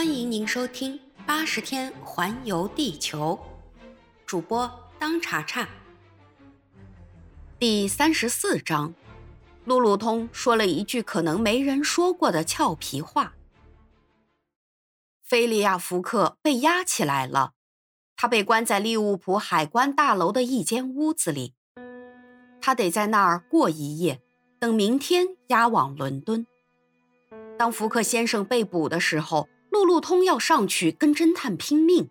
欢迎您收听《八十天环游地球》，主播当查查。第三十四章，路路通说了一句可能没人说过的俏皮话。菲利亚·福克被押起来了，他被关在利物浦海关大楼的一间屋子里，他得在那儿过一夜，等明天押往伦敦。当福克先生被捕的时候。路路通要上去跟侦探拼命，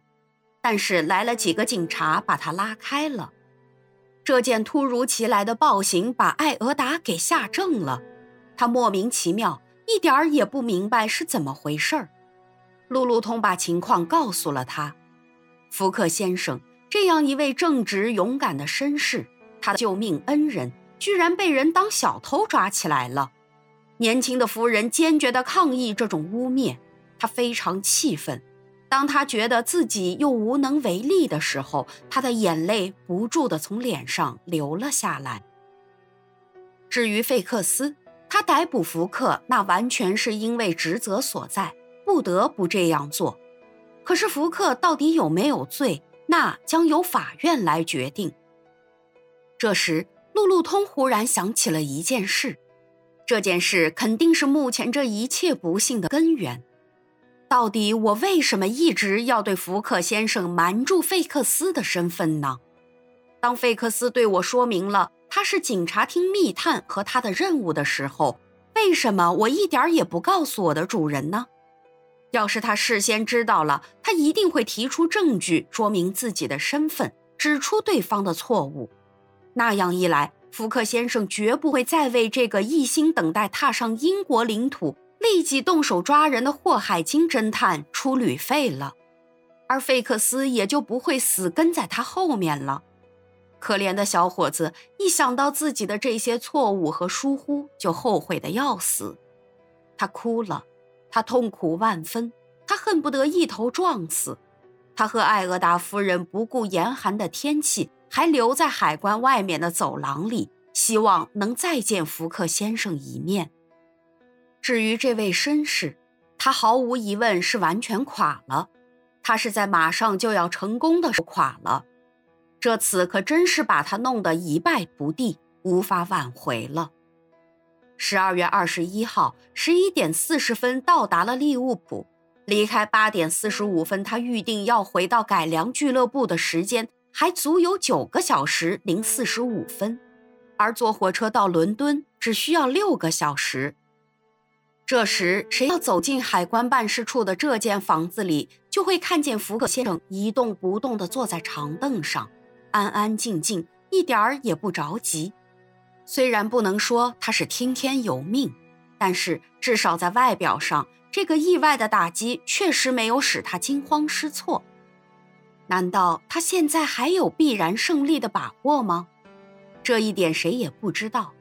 但是来了几个警察把他拉开了。这件突如其来的暴行把艾俄达给吓怔了，他莫名其妙，一点儿也不明白是怎么回事儿。路路通把情况告诉了他。福克先生这样一位正直勇敢的绅士，他的救命恩人，居然被人当小偷抓起来了。年轻的夫人坚决地抗议这种污蔑。他非常气愤，当他觉得自己又无能为力的时候，他的眼泪不住地从脸上流了下来。至于费克斯，他逮捕福克，那完全是因为职责所在，不得不这样做。可是福克到底有没有罪，那将由法院来决定。这时，路路通忽然想起了一件事，这件事肯定是目前这一切不幸的根源。到底我为什么一直要对福克先生瞒住费克斯的身份呢？当费克斯对我说明了他是警察厅密探和他的任务的时候，为什么我一点也不告诉我的主人呢？要是他事先知道了，他一定会提出证据说明自己的身份，指出对方的错误。那样一来，福克先生绝不会再为这个一心等待踏上英国领土。立即动手抓人的霍海金侦探出旅费了，而费克斯也就不会死跟在他后面了。可怜的小伙子一想到自己的这些错误和疏忽，就后悔的要死。他哭了，他痛苦万分，他恨不得一头撞死。他和艾俄达夫人不顾严寒的天气，还留在海关外面的走廊里，希望能再见福克先生一面。至于这位绅士，他毫无疑问是完全垮了。他是在马上就要成功的时候垮了，这次可真是把他弄得一败涂地，无法挽回了。十二月二十一号十一点四十分到达了利物浦，离开八点四十五分他预定要回到改良俱乐部的时间还足有九个小时零四十五分，而坐火车到伦敦只需要六个小时。这时，谁要走进海关办事处的这间房子里，就会看见福克先生一动不动地坐在长凳上，安安静静，一点儿也不着急。虽然不能说他是听天由命，但是至少在外表上，这个意外的打击确实没有使他惊慌失措。难道他现在还有必然胜利的把握吗？这一点谁也不知道。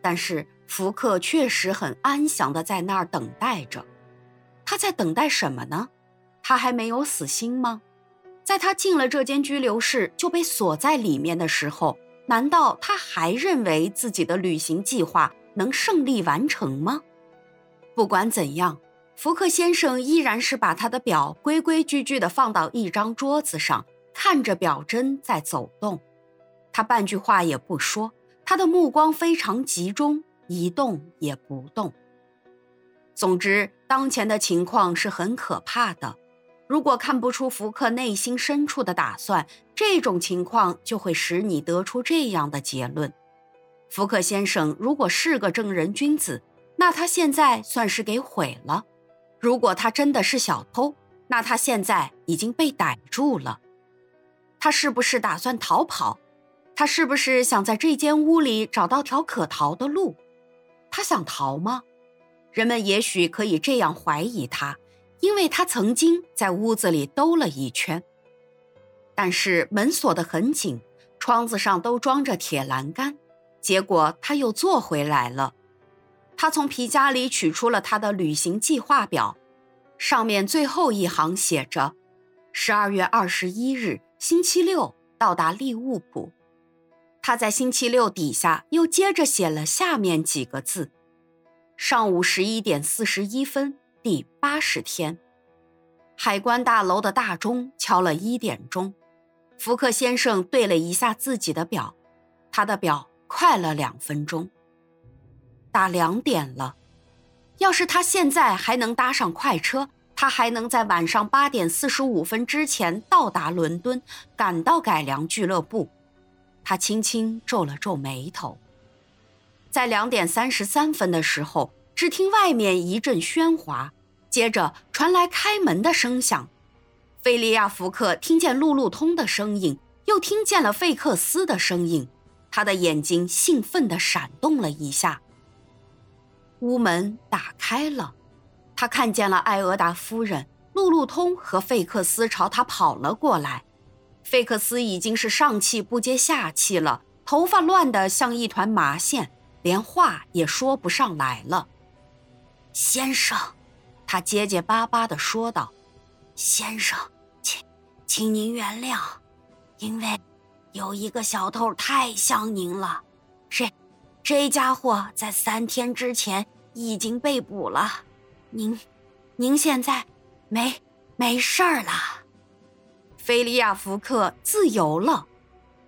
但是。福克确实很安详地在那儿等待着，他在等待什么呢？他还没有死心吗？在他进了这间拘留室就被锁在里面的时候，难道他还认为自己的旅行计划能胜利完成吗？不管怎样，福克先生依然是把他的表规规矩矩地放到一张桌子上，看着表针在走动，他半句话也不说，他的目光非常集中。一动也不动。总之，当前的情况是很可怕的。如果看不出福克内心深处的打算，这种情况就会使你得出这样的结论：福克先生如果是个正人君子，那他现在算是给毁了；如果他真的是小偷，那他现在已经被逮住了。他是不是打算逃跑？他是不是想在这间屋里找到条可逃的路？他想逃吗？人们也许可以这样怀疑他，因为他曾经在屋子里兜了一圈。但是门锁得很紧，窗子上都装着铁栏杆，结果他又坐回来了。他从皮夹里取出了他的旅行计划表，上面最后一行写着：“十二月二十一日，星期六到达利物浦。”他在星期六底下又接着写了下面几个字：“上午十一点四十一分，第八十天。”海关大楼的大钟敲了一点钟。福克先生对了一下自己的表，他的表快了两分钟。打两点了，要是他现在还能搭上快车，他还能在晚上八点四十五分之前到达伦敦，赶到改良俱乐部。他轻轻皱了皱眉头。在两点三十三分的时候，只听外面一阵喧哗，接着传来开门的声响。菲利亚·福克听见路路通的声音，又听见了费克斯的声音，他的眼睛兴奋地闪动了一下。屋门打开了，他看见了艾俄达夫人、路路通和费克斯朝他跑了过来。费克斯已经是上气不接下气了，头发乱得像一团麻线。连话也说不上来了，先生，他结结巴巴地说道：“先生，请，请您原谅，因为有一个小偷太像您了。这，这家伙在三天之前已经被捕了。您，您现在没没事儿了。”菲利亚·福克自由了，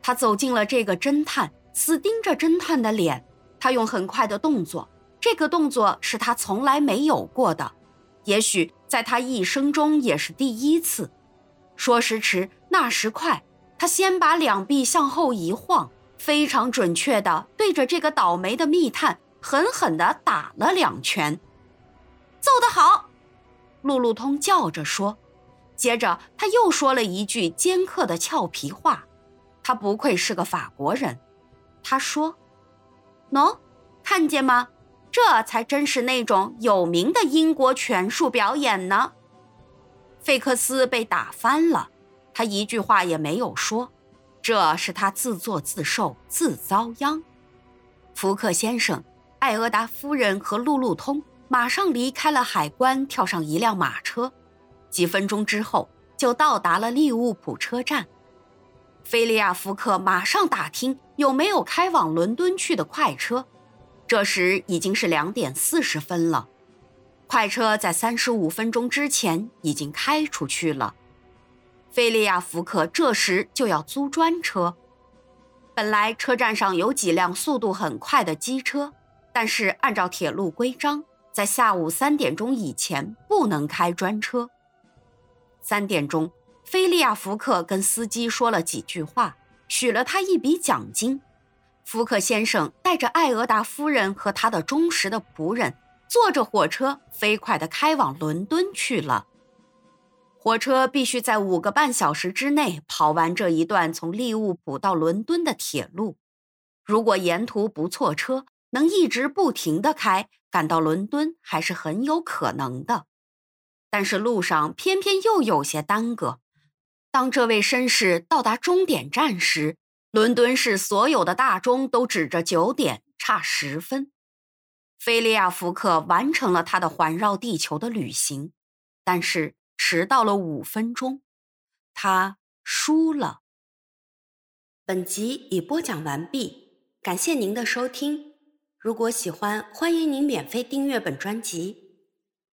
他走进了这个侦探，死盯着侦探的脸。他用很快的动作，这个动作是他从来没有过的，也许在他一生中也是第一次。说时迟，那时快，他先把两臂向后一晃，非常准确地对着这个倒霉的密探狠狠地打了两拳。揍得好，路路通叫着说。接着他又说了一句尖刻的俏皮话，他不愧是个法国人，他说。喏，看见吗？这才真是那种有名的英国拳术表演呢。费克斯被打翻了，他一句话也没有说，这是他自作自受，自遭殃。福克先生、艾俄达夫人和路路通马上离开了海关，跳上一辆马车，几分钟之后就到达了利物浦车站。菲利亚·福克马上打听有没有开往伦敦去的快车。这时已经是两点四十分了，快车在三十五分钟之前已经开出去了。菲利亚·福克这时就要租专车。本来车站上有几辆速度很快的机车，但是按照铁路规章，在下午三点钟以前不能开专车。三点钟。菲利亚·福克跟司机说了几句话，许了他一笔奖金。福克先生带着艾俄达夫人和他的忠实的仆人，坐着火车飞快地开往伦敦去了。火车必须在五个半小时之内跑完这一段从利物浦到伦敦的铁路。如果沿途不错车，能一直不停地开，赶到伦敦还是很有可能的。但是路上偏偏又有些耽搁。当这位绅士到达终点站时，伦敦市所有的大钟都指着九点差十分。菲利亚·福克完成了他的环绕地球的旅行，但是迟到了五分钟，他输了。本集已播讲完毕，感谢您的收听。如果喜欢，欢迎您免费订阅本专辑。